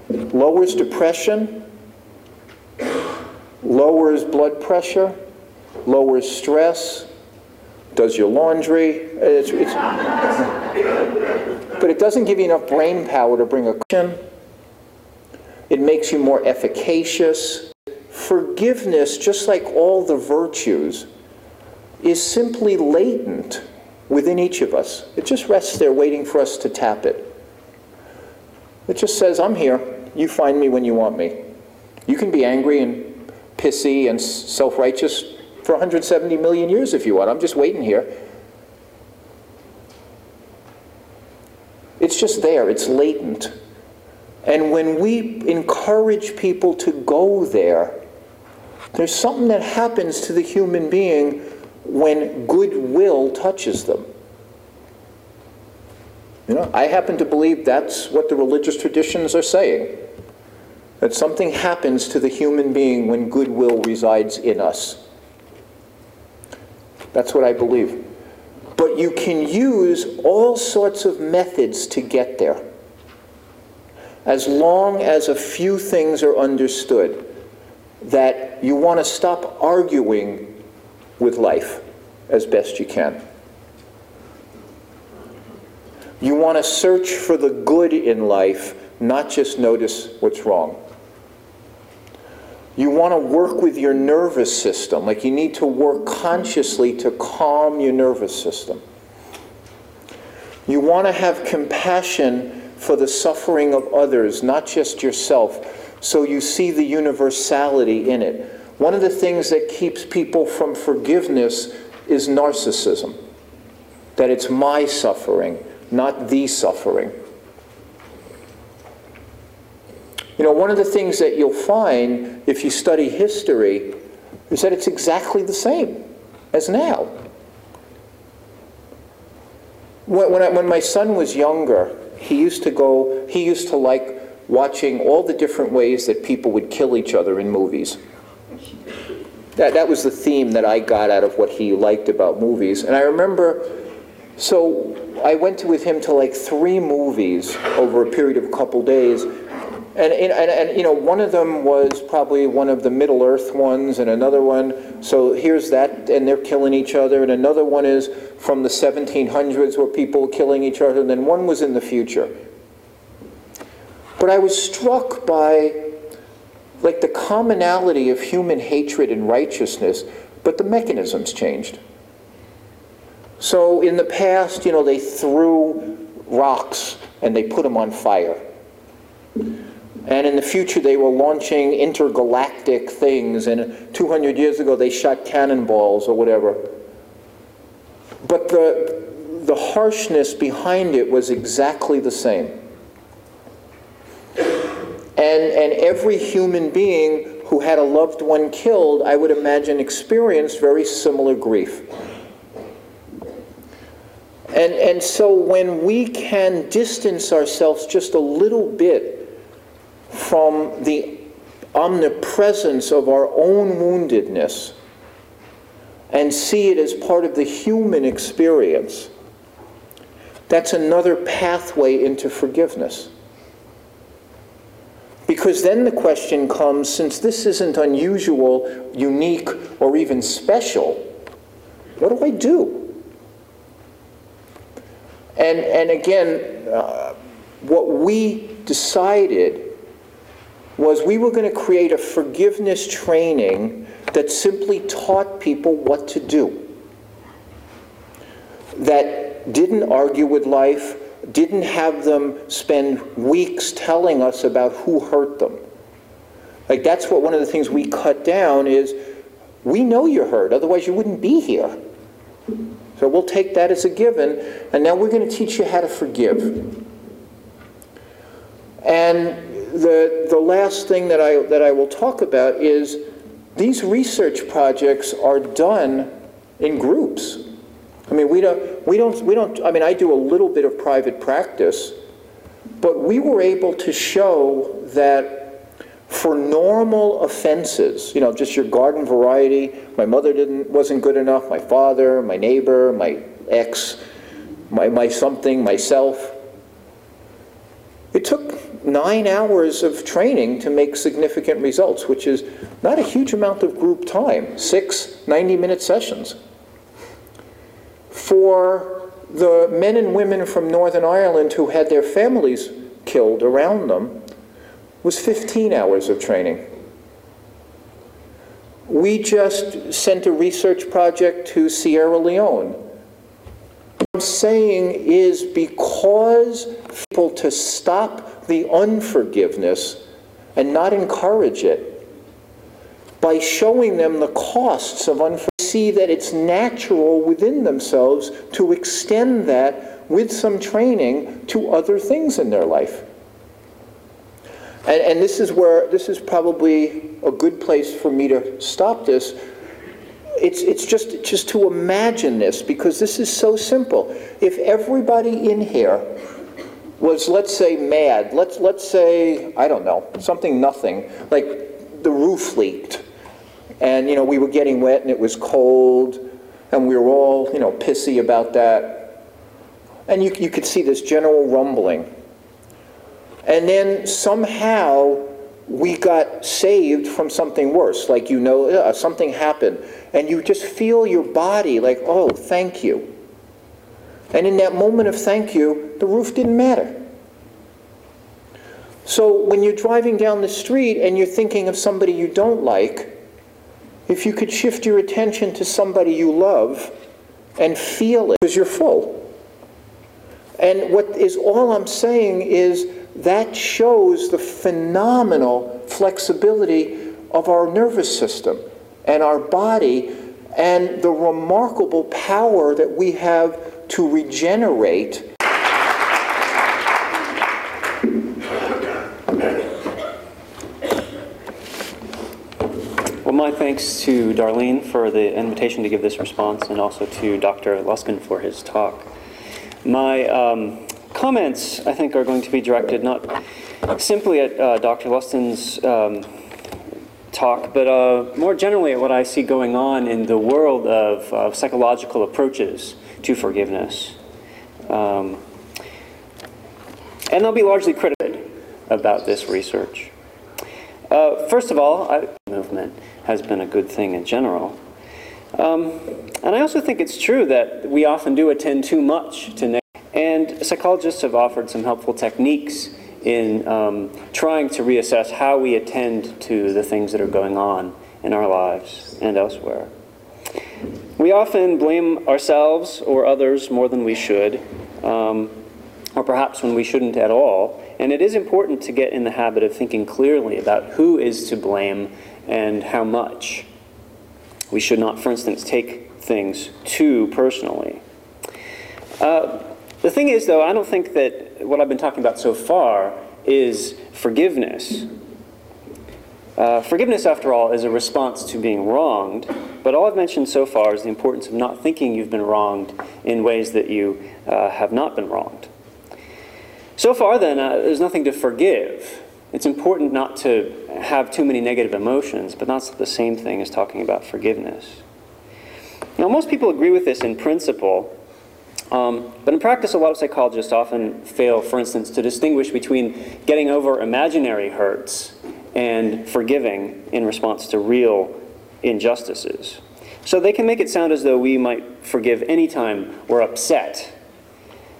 lowers depression, lowers blood pressure, lowers stress, does your laundry. It's, it's, but it doesn't give you enough brain power to bring a cushion. It makes you more efficacious. Forgiveness, just like all the virtues, is simply latent within each of us. It just rests there waiting for us to tap it. It just says, I'm here. You find me when you want me. You can be angry and pissy and self righteous for 170 million years if you want. I'm just waiting here. It's just there, it's latent. And when we encourage people to go there, there's something that happens to the human being when goodwill touches them. You know, I happen to believe that's what the religious traditions are saying. That something happens to the human being when goodwill resides in us. That's what I believe. But you can use all sorts of methods to get there. as long as a few things are understood, that you want to stop arguing with life as best you can. You want to search for the good in life, not just notice what's wrong. You want to work with your nervous system, like you need to work consciously to calm your nervous system. You want to have compassion for the suffering of others, not just yourself, so you see the universality in it. One of the things that keeps people from forgiveness is narcissism, that it's my suffering, not the suffering. You know, one of the things that you'll find if you study history is that it's exactly the same as now. When, when, I, when my son was younger, he used to go, he used to like watching all the different ways that people would kill each other in movies. That, that was the theme that I got out of what he liked about movies. And I remember, so I went with him to like three movies over a period of a couple days, and, and, and, you know, one of them was probably one of the Middle Earth ones, and another one, so here's that, and they're killing each other, and another one is from the 1700s where people were killing each other, and then one was in the future. But I was struck by, like, the commonality of human hatred and righteousness, but the mechanisms changed. So in the past, you know, they threw rocks and they put them on fire. And in the future, they were launching intergalactic things. And 200 years ago, they shot cannonballs or whatever. But the, the harshness behind it was exactly the same. And, and every human being who had a loved one killed, I would imagine, experienced very similar grief. And, and so when we can distance ourselves just a little bit from the omnipresence of our own woundedness and see it as part of the human experience, that's another pathway into forgiveness. Because then the question comes since this isn't unusual, unique, or even special, what do I do? And, and again, uh, what we decided was we were going to create a forgiveness training that simply taught people what to do. That didn't argue with life, didn't have them spend weeks telling us about who hurt them. Like that's what one of the things we cut down is we know you're hurt, otherwise you wouldn't be here. So we'll take that as a given, and now we're going to teach you how to forgive. And the, the last thing that I, that I will talk about is these research projects are done in groups. I mean, we don't, we don't, we don't, I mean, I do a little bit of private practice, but we were able to show that for normal offenses, you know, just your garden variety, my mother didn't, wasn't good enough, my father, my neighbor, my ex, my, my something, myself. It took nine hours of training to make significant results, which is not a huge amount of group time, six 90 minute sessions. For the men and women from Northern Ireland who had their families killed around them, was 15 hours of training. We just sent a research project to Sierra Leone. What I'm saying is because people to stop the unforgiveness and not encourage it by showing them the costs of unforgiveness. See that it's natural within themselves to extend that with some training to other things in their life. And, and this is where this is probably a good place for me to stop this. It's, it's just, just to imagine this because this is so simple. If everybody in here was, let's say, mad. Let's, let's say, I don't know, something nothing, like the roof leaked. And, you know, we were getting wet and it was cold, and we were all, you know, pissy about that. And you, you could see this general rumbling. and then somehow we got saved from something worse, like you know, uh, something happened, and you just feel your body like, oh, thank you. And in that moment of thank you, the roof didn't matter. So when you're driving down the street and you're thinking of somebody you don't like, if you could shift your attention to somebody you love and feel it, because you're full. And what is all I'm saying is that shows the phenomenal flexibility of our nervous system and our body and the remarkable power that we have to regenerate Well, my thanks to Darlene for the invitation to give this response and also to Dr. Luskin for his talk. My um, comments, I think, are going to be directed not simply at uh, Dr. Luskin's um, talk, but uh, more generally at what I see going on in the world of, of psychological approaches to forgiveness. Um, and they'll be largely credited about this research. Uh, first of all, I, movement has been a good thing in general. Um, and I also think it's true that we often do attend too much to negative. And psychologists have offered some helpful techniques in um, trying to reassess how we attend to the things that are going on in our lives and elsewhere. We often blame ourselves or others more than we should, um, or perhaps when we shouldn't at all. And it is important to get in the habit of thinking clearly about who is to blame and how much. We should not, for instance, take things too personally. Uh, the thing is, though, I don't think that what I've been talking about so far is forgiveness. Uh, forgiveness, after all, is a response to being wronged, but all I've mentioned so far is the importance of not thinking you've been wronged in ways that you uh, have not been wronged. So far, then, uh, there's nothing to forgive. It's important not to have too many negative emotions, but that's the same thing as talking about forgiveness. Now, most people agree with this in principle, um, but in practice, a lot of psychologists often fail, for instance, to distinguish between getting over imaginary hurts and forgiving in response to real injustices. So they can make it sound as though we might forgive anytime we're upset.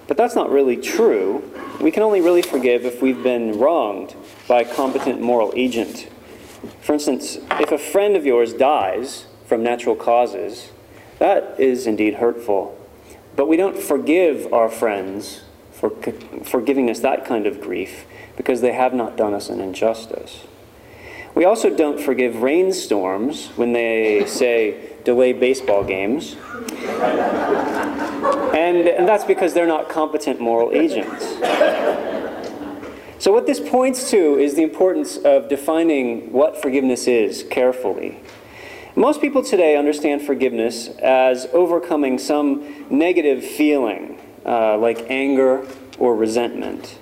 But that's not really true. We can only really forgive if we've been wronged by a competent moral agent. For instance, if a friend of yours dies from natural causes, that is indeed hurtful. But we don't forgive our friends for, for giving us that kind of grief because they have not done us an injustice. We also don't forgive rainstorms when they say delay baseball games. And, and that's because they're not competent moral agents. So, what this points to is the importance of defining what forgiveness is carefully. Most people today understand forgiveness as overcoming some negative feeling, uh, like anger or resentment.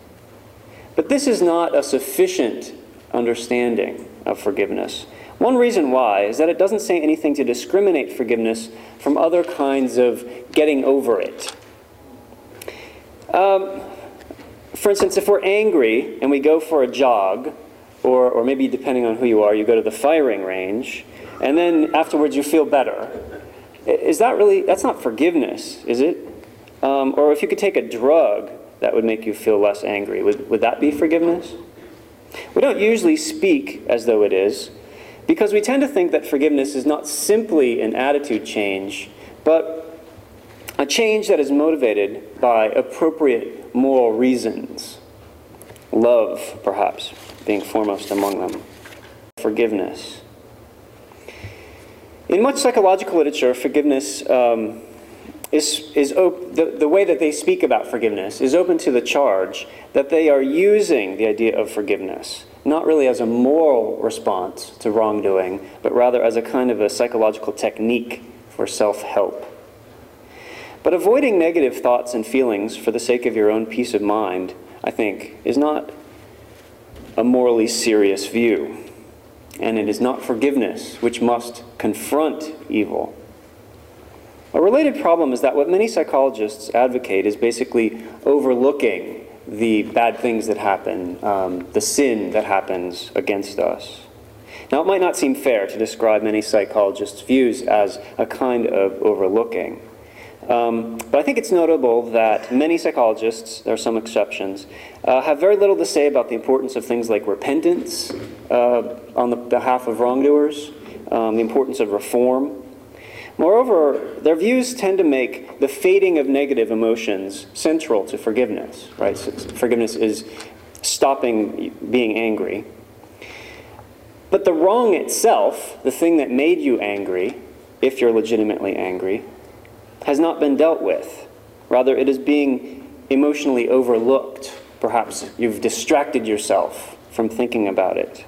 But this is not a sufficient understanding of forgiveness. One reason why is that it doesn't say anything to discriminate forgiveness from other kinds of getting over it. Um, for instance, if we're angry and we go for a jog, or, or maybe depending on who you are, you go to the firing range, and then afterwards you feel better. Is that really, that's not forgiveness, is it? Um, or if you could take a drug that would make you feel less angry, would, would that be forgiveness? We don't usually speak as though it is, because we tend to think that forgiveness is not simply an attitude change, but a change that is motivated by appropriate moral reasons. Love, perhaps, being foremost among them. Forgiveness. In much psychological literature, forgiveness um, is, is op- the, the way that they speak about forgiveness is open to the charge that they are using the idea of forgiveness not really as a moral response to wrongdoing, but rather as a kind of a psychological technique for self help. But avoiding negative thoughts and feelings for the sake of your own peace of mind, I think, is not a morally serious view. And it is not forgiveness which must confront evil. A related problem is that what many psychologists advocate is basically overlooking the bad things that happen, um, the sin that happens against us. Now, it might not seem fair to describe many psychologists' views as a kind of overlooking. Um, but I think it's notable that many psychologists, there are some exceptions, uh, have very little to say about the importance of things like repentance uh, on the behalf of wrongdoers, um, the importance of reform. Moreover, their views tend to make the fading of negative emotions central to forgiveness, right? So forgiveness is stopping being angry. But the wrong itself, the thing that made you angry, if you're legitimately angry, has not been dealt with. Rather, it is being emotionally overlooked. Perhaps you've distracted yourself from thinking about it.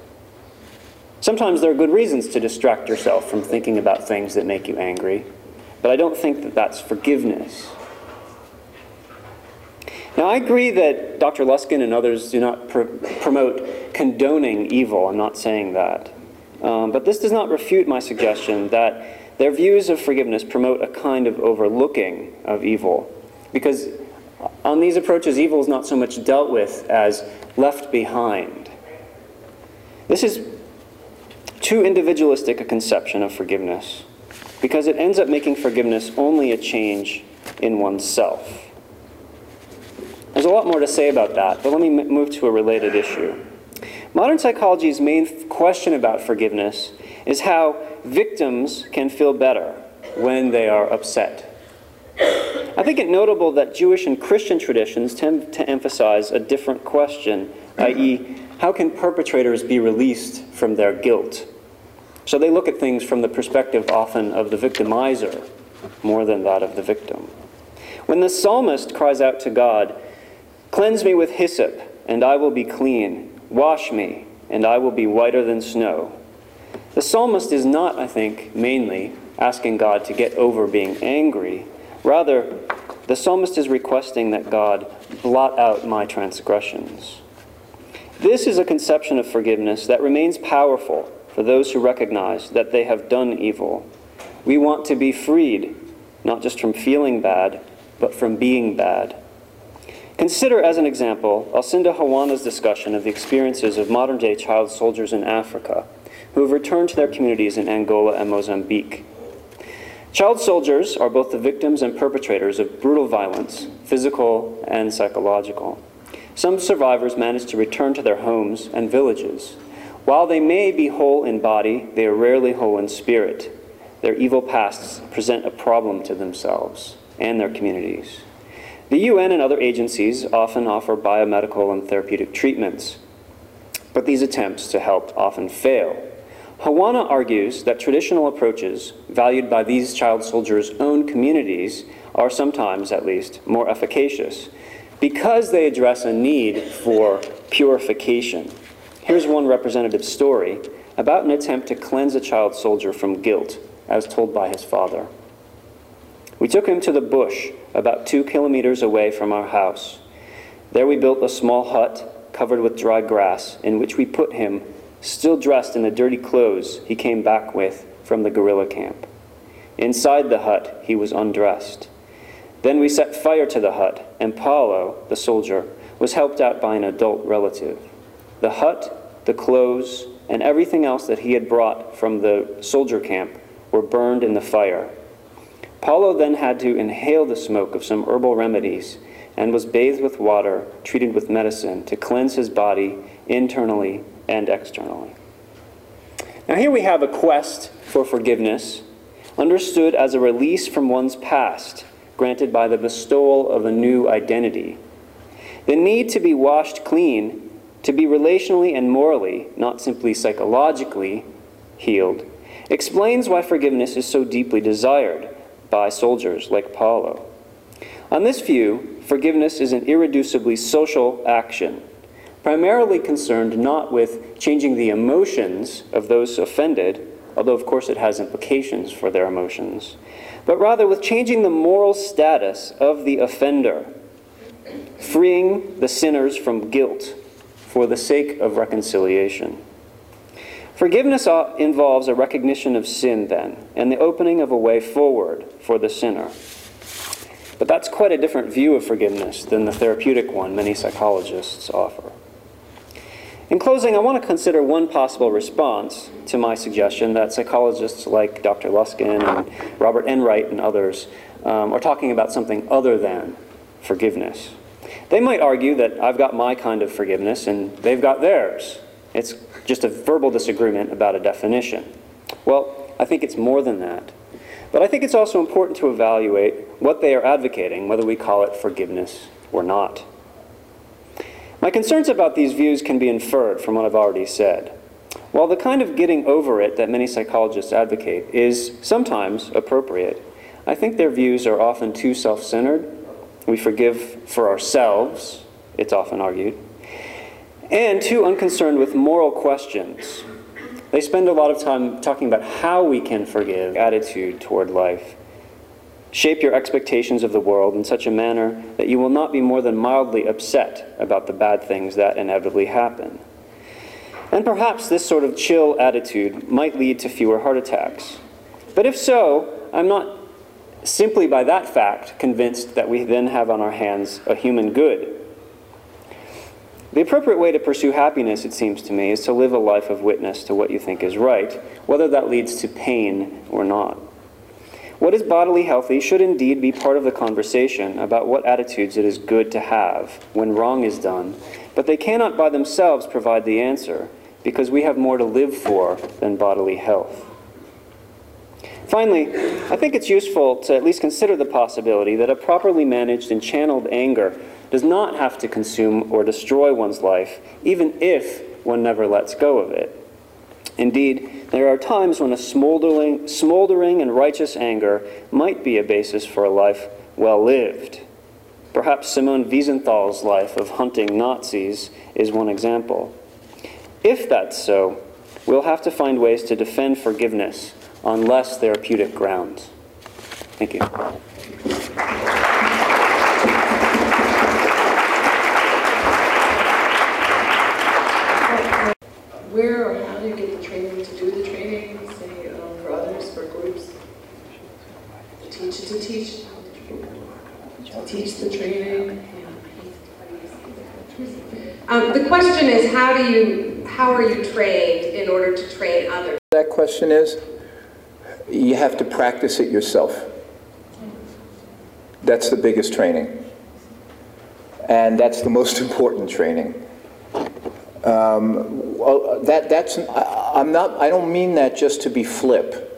Sometimes there are good reasons to distract yourself from thinking about things that make you angry, but I don't think that that's forgiveness. Now, I agree that Dr. Luskin and others do not pr- promote condoning evil. I'm not saying that. Um, but this does not refute my suggestion that their views of forgiveness promote a kind of overlooking of evil. Because on these approaches, evil is not so much dealt with as left behind. This is too individualistic a conception of forgiveness because it ends up making forgiveness only a change in oneself. There's a lot more to say about that, but let me move to a related issue. Modern psychology's main question about forgiveness is how victims can feel better when they are upset. I think it notable that Jewish and Christian traditions tend to emphasize a different question, i.e., how can perpetrators be released from their guilt? So they look at things from the perspective often of the victimizer more than that of the victim. When the psalmist cries out to God, Cleanse me with hyssop, and I will be clean. Wash me, and I will be whiter than snow. The psalmist is not, I think, mainly asking God to get over being angry. Rather, the psalmist is requesting that God blot out my transgressions. This is a conception of forgiveness that remains powerful for those who recognize that they have done evil. We want to be freed, not just from feeling bad, but from being bad. Consider, as an example, Alcinda Honwana's discussion of the experiences of modern day child soldiers in Africa who have returned to their communities in Angola and Mozambique. Child soldiers are both the victims and perpetrators of brutal violence, physical and psychological. Some survivors manage to return to their homes and villages. While they may be whole in body, they are rarely whole in spirit. Their evil pasts present a problem to themselves and their communities. The UN and other agencies often offer biomedical and therapeutic treatments, but these attempts to help often fail. Honwana argues that traditional approaches, valued by these child soldiers' own communities, are sometimes, at least, more efficacious because they address a need for purification. Here's one representative story about an attempt to cleanse a child soldier from guilt, as told by his father. We took him to the bush about two kilometers away from our house. There we built a small hut covered with dry grass, in which we put him, still dressed in the dirty clothes he came back with from the guerrilla camp. Inside the hut, he was undressed. Then we set fire to the hut, and Paulo, the soldier, was helped out by an adult relative. The hut, the clothes, and everything else that he had brought from the soldier camp were burned in the fire Paulo then had to inhale the smoke of some herbal remedies and was bathed with water, treated with medicine to cleanse his body internally and externally. Now, here we have a quest for forgiveness, understood as a release from one's past, granted by the bestowal of a new identity. The need to be washed clean, to be relationally and morally, not simply psychologically, healed, explains why forgiveness is so deeply desired by soldiers like Paulo. On this view, forgiveness is an irreducibly social action, primarily concerned not with changing the emotions of those offended, although of course it has implications for their emotions, but rather with changing the moral status of the offender, freeing the sinners from guilt for the sake of reconciliation. Forgiveness involves a recognition of sin, then, and the opening of a way forward for the sinner. But that's quite a different view of forgiveness than the therapeutic one many psychologists offer. In closing, I want to consider one possible response to my suggestion that psychologists like Dr. Luskin and Robert Enright and others um, are talking about something other than forgiveness. They might argue that I've got my kind of forgiveness and they've got theirs. It's just a verbal disagreement about a definition. Well, I think it's more than that. But I think it's also important to evaluate what they are advocating, whether we call it forgiveness or not. My concerns about these views can be inferred from what I've already said. While the kind of getting over it that many psychologists advocate is sometimes appropriate, I think their views are often too self centered. We forgive for ourselves, it's often argued, and too unconcerned with moral questions. They spend a lot of time talking about how we can forgive, attitude toward life. Shape your expectations of the world in such a manner that you will not be more than mildly upset about the bad things that inevitably happen. And perhaps this sort of chill attitude might lead to fewer heart attacks. But if so, I'm not simply by that fact convinced that we then have on our hands a human good. The appropriate way to pursue happiness, it seems to me, is to live a life of witness to what you think is right, whether that leads to pain or not. What is bodily healthy should indeed be part of the conversation about what attitudes it is good to have when wrong is done, but they cannot by themselves provide the answer because we have more to live for than bodily health. Finally, I think it's useful to at least consider the possibility that a properly managed and channeled anger does not have to consume or destroy one's life, even if one never lets go of it. Indeed, there are times when a smoldering, smoldering and righteous anger might be a basis for a life well lived. Perhaps Simon Wiesenthal's life of hunting Nazis is one example. If that's so, we'll have to find ways to defend forgiveness on less therapeutic grounds. Thank you. Where or how do you get the training to do the training, say, um, for others, for groups? To teach to teach, to teach the training? Um, the question is, how do you, how are you trained in order to train others? That question is, you have to practice it yourself. That's the biggest training. And that's the most important training. Um, that, that's, I, I'm not, I don't mean that just to be flip.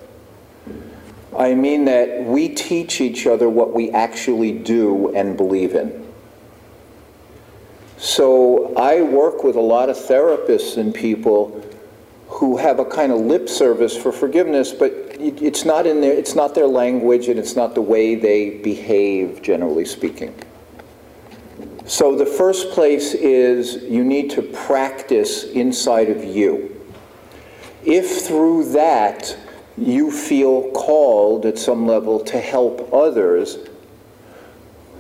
I mean that we teach each other what we actually do and believe in. So I work with a lot of therapists and people who have a kind of lip service for forgiveness, but it's not in their, it's not their language and it's not the way they behave, generally speaking. So the first place is you need to practice inside of you. If through that you feel called at some level to help others,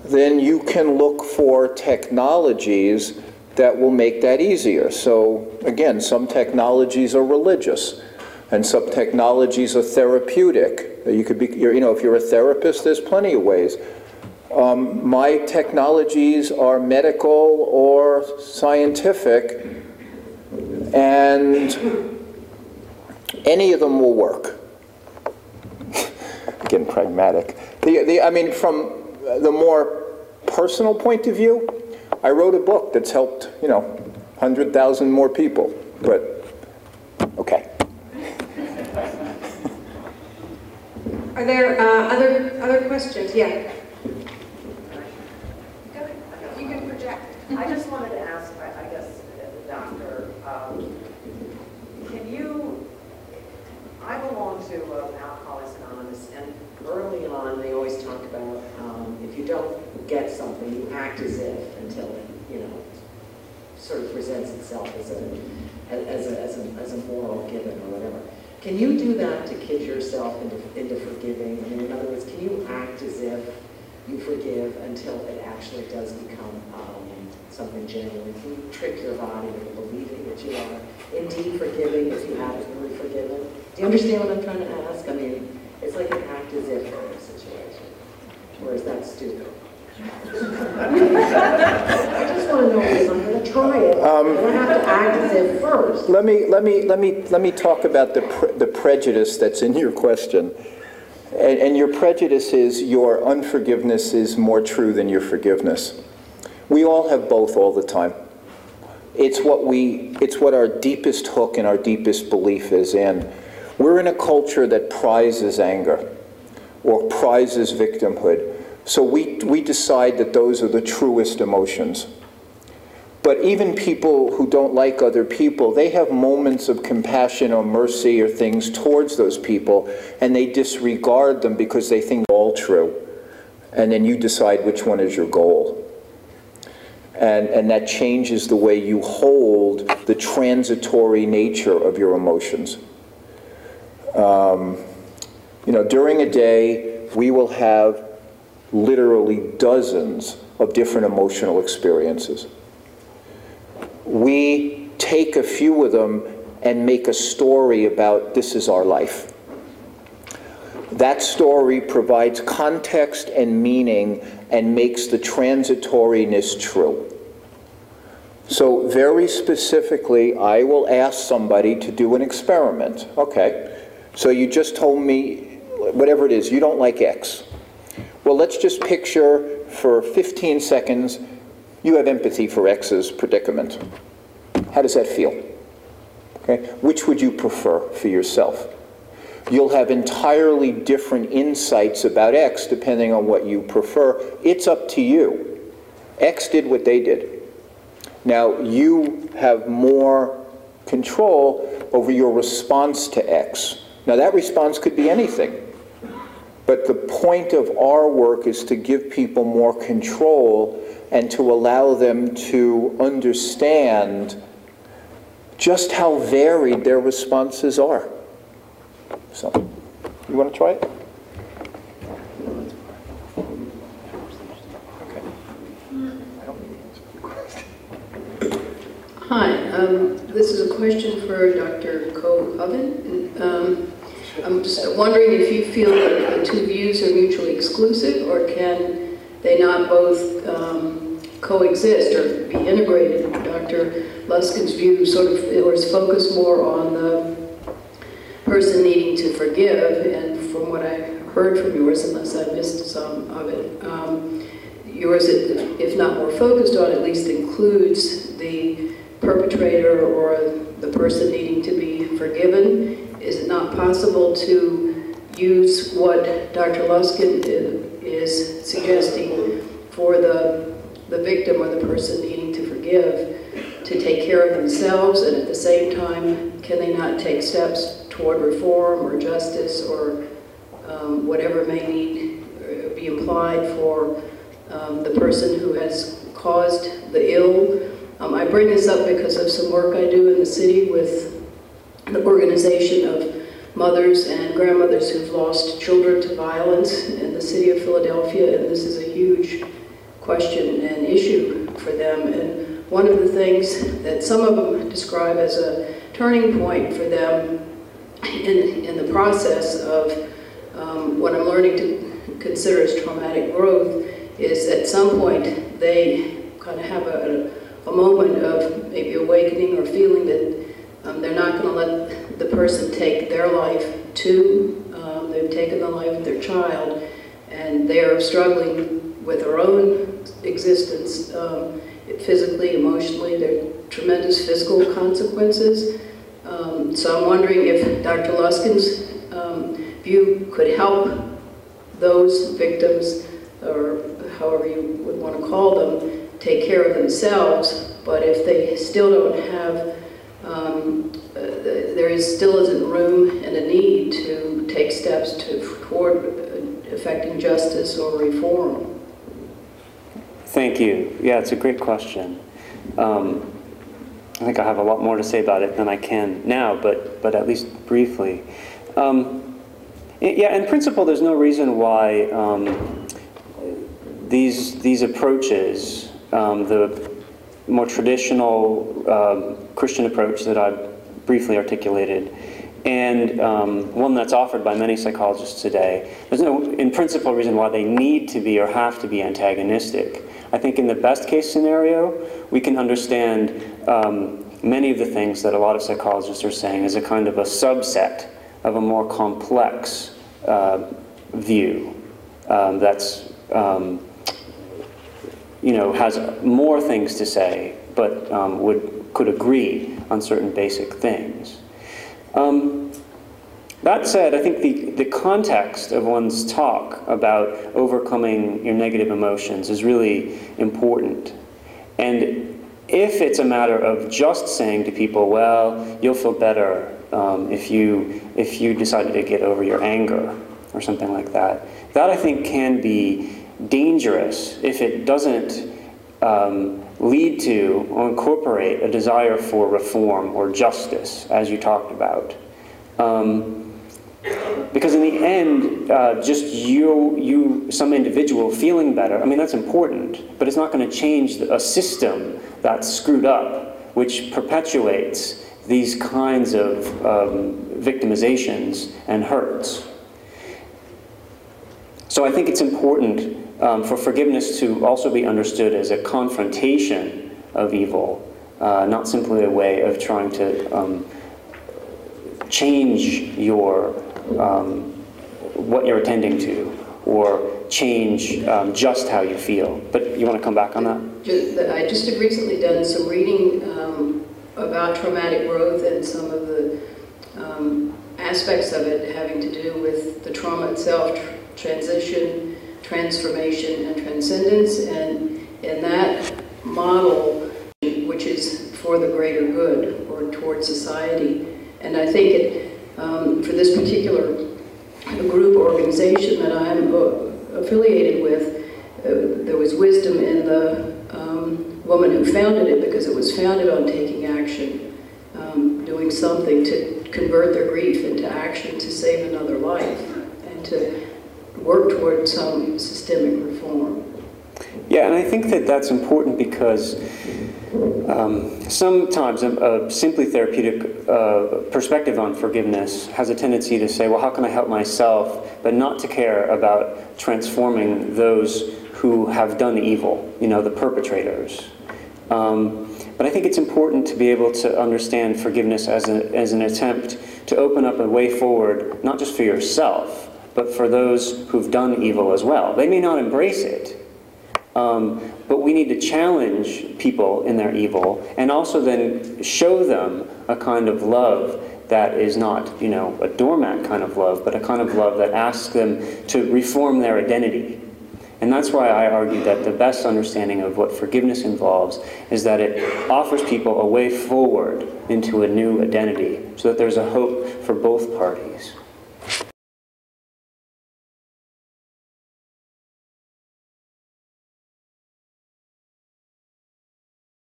then you can look for technologies that will make that easier. So again, some technologies are religious and some technologies are therapeutic. You could be, you know, if you're a therapist, there's plenty of ways. Um, my technologies are medical or scientific, and any of them will work. Again, pragmatic. The, the, I mean, from the more personal point of view, I wrote a book that's helped, you know, 100,000 more people, but, okay. Are there uh, other, other questions? Yeah. You can project. I just wanted to ask, I guess, the doctor, um, can you, I belong to um, Alcoholics Anonymous, and early on, they always talk about um, if you don't get something, you act as if until it, you know, sort of presents itself as a, as a, as a, as a moral given or whatever. Can you do that to kid yourself into, into forgiving? Mean, in other words, can you act as if you forgive until it actually does become um, something genuine? Can you trick your body into believing that you are indeed forgiving if you haven't really forgiven? Do you understand what I'm trying to ask? I mean, it's like an act as if kind of situation. Or is that stupid? I just want to know I'm going to try it. Um, and I have to act as if first. Let me, let me, let me, let me talk about the, pre- the prejudice that's in your question. And, and your prejudice is your unforgiveness is more true than your forgiveness. We all have both all the time. It's what we, it's what our deepest hook and our deepest belief is in. We're in a culture that prizes anger or prizes victimhood. So we, we decide that those are the truest emotions. But even people who don't like other people, they have moments of compassion or mercy or things towards those people, and they disregard them because they think all true. And then you decide which one is your goal. And, and that changes the way you hold the transitory nature of your emotions. Um, you know, during a day, we will have literally dozens of different emotional experiences we take a few of them and make a story about this is our life. That story provides context and meaning and makes the transitoriness true. So, very specifically, I will ask somebody to do an experiment. Okay, so you just told me, whatever it is, you don't like X. Well, let's just picture for 15 seconds you have empathy for X's predicament. How does that feel? Okay? Which would you prefer for yourself? You'll have entirely different insights about X depending on what you prefer. It's up to you. X did what they did. Now, you have more control over your response to X. Now, that response could be anything. But the point of our work is to give people more control and to allow them to understand just how varied their responses are. So, you want to try it? Hi, um, this is a question for Dr. Couenhoven. Um, I'm just wondering if you feel that the two views are mutually exclusive, or can they not both um, coexist or be integrated? Dr. Luskin's view sort of was focused more on the person needing to forgive, and from what I heard from yours, unless I missed some of it, um, yours, if not more focused on, at least includes the perpetrator or the person needing to be forgiven? Is it not possible to use what Dr. Luskin is suggesting for the, the victim or the person needing to forgive to take care of themselves and at the same time, can they not take steps toward reform or justice or um, whatever may need uh, be implied for um, the person who has caused the ill um, I bring this up because of some work I do in the city with the organization of mothers and grandmothers who've lost children to violence in the city of Philadelphia, and this is a huge question and issue for them. And one of the things that some of them describe as a turning point for them in, in the process of um, what I'm learning to consider as traumatic growth is at some point they kind of have a, a moment of maybe awakening or feeling that um, they're not going to let the person take their life too. Um, they've taken the life of their child, and they're struggling with their own existence um, physically, emotionally. There are tremendous physical consequences. Um, so I'm wondering if Dr. Luskin's um, view could help those victims, or however you would want to call them, take care of themselves, but if they still don't have, um, uh, there is still isn't room and a need to take steps to, toward effecting justice or reform. Thank you. Yeah, it's a great question. Um, I think I have a lot more to say about it than I can now, but, but at least briefly. Um, yeah, in principle, there's no reason why um, these, these approaches, um, the more traditional um, Christian approach that I've briefly articulated, and um, one that's offered by many psychologists today. There's no, in principle, reason why they need to be or have to be antagonistic. I think in the best case scenario, we can understand um, many of the things that a lot of psychologists are saying as a kind of a subset of a more complex uh, view um, that's, um, you know, has more things to say, but um, would, could agree on certain basic things. Um, that said, I think the, the context of one's talk about overcoming your negative emotions is really important. And if it's a matter of just saying to people, well, you'll feel better um, if, you, if you decided to get over your anger or something like that, that I think can be dangerous if it doesn't um, lead to or incorporate a desire for reform or justice, as you talked about. Um, because in the end, uh, just you, you, some individual feeling better, I mean, that's important, but it's not going to change a system that's screwed up, which perpetuates these kinds of um, victimizations and hurts. So I think it's important um, for forgiveness to also be understood as a confrontation of evil, uh, not simply a way of trying to um, change your um, what you're attending to or change um, just how you feel. But you want to come back on that? I just have recently done some reading um, about traumatic growth and some of the um, aspects of it having to do with the trauma itself, tr- transition, transformation, and transcendence. And in that model, which is for the greater good or toward society, and I think it, um, for this particular group organization that I'm uh, affiliated with, uh, there was wisdom in the um, woman who founded it because it was founded on taking action, um, doing something to convert their grief into action to save another life and to work toward some systemic reform. Yeah, and I think that that's important because um, sometimes a, a simply therapeutic uh, perspective on forgiveness has a tendency to say, well, how can I help myself, but not to care about transforming those who have done evil, you know, the perpetrators. Um, but I think it's important to be able to understand forgiveness as, a, as an attempt to open up a way forward, not just for yourself, but for those who've done evil as well. They may not embrace it, um, but we need to challenge people in their evil and also then show them a kind of love that is not, you know, a doormat kind of love, but a kind of love that asks them to reform their identity. And that's why I argue that the best understanding of what forgiveness involves is that it offers people a way forward into a new identity so that there's a hope for both parties.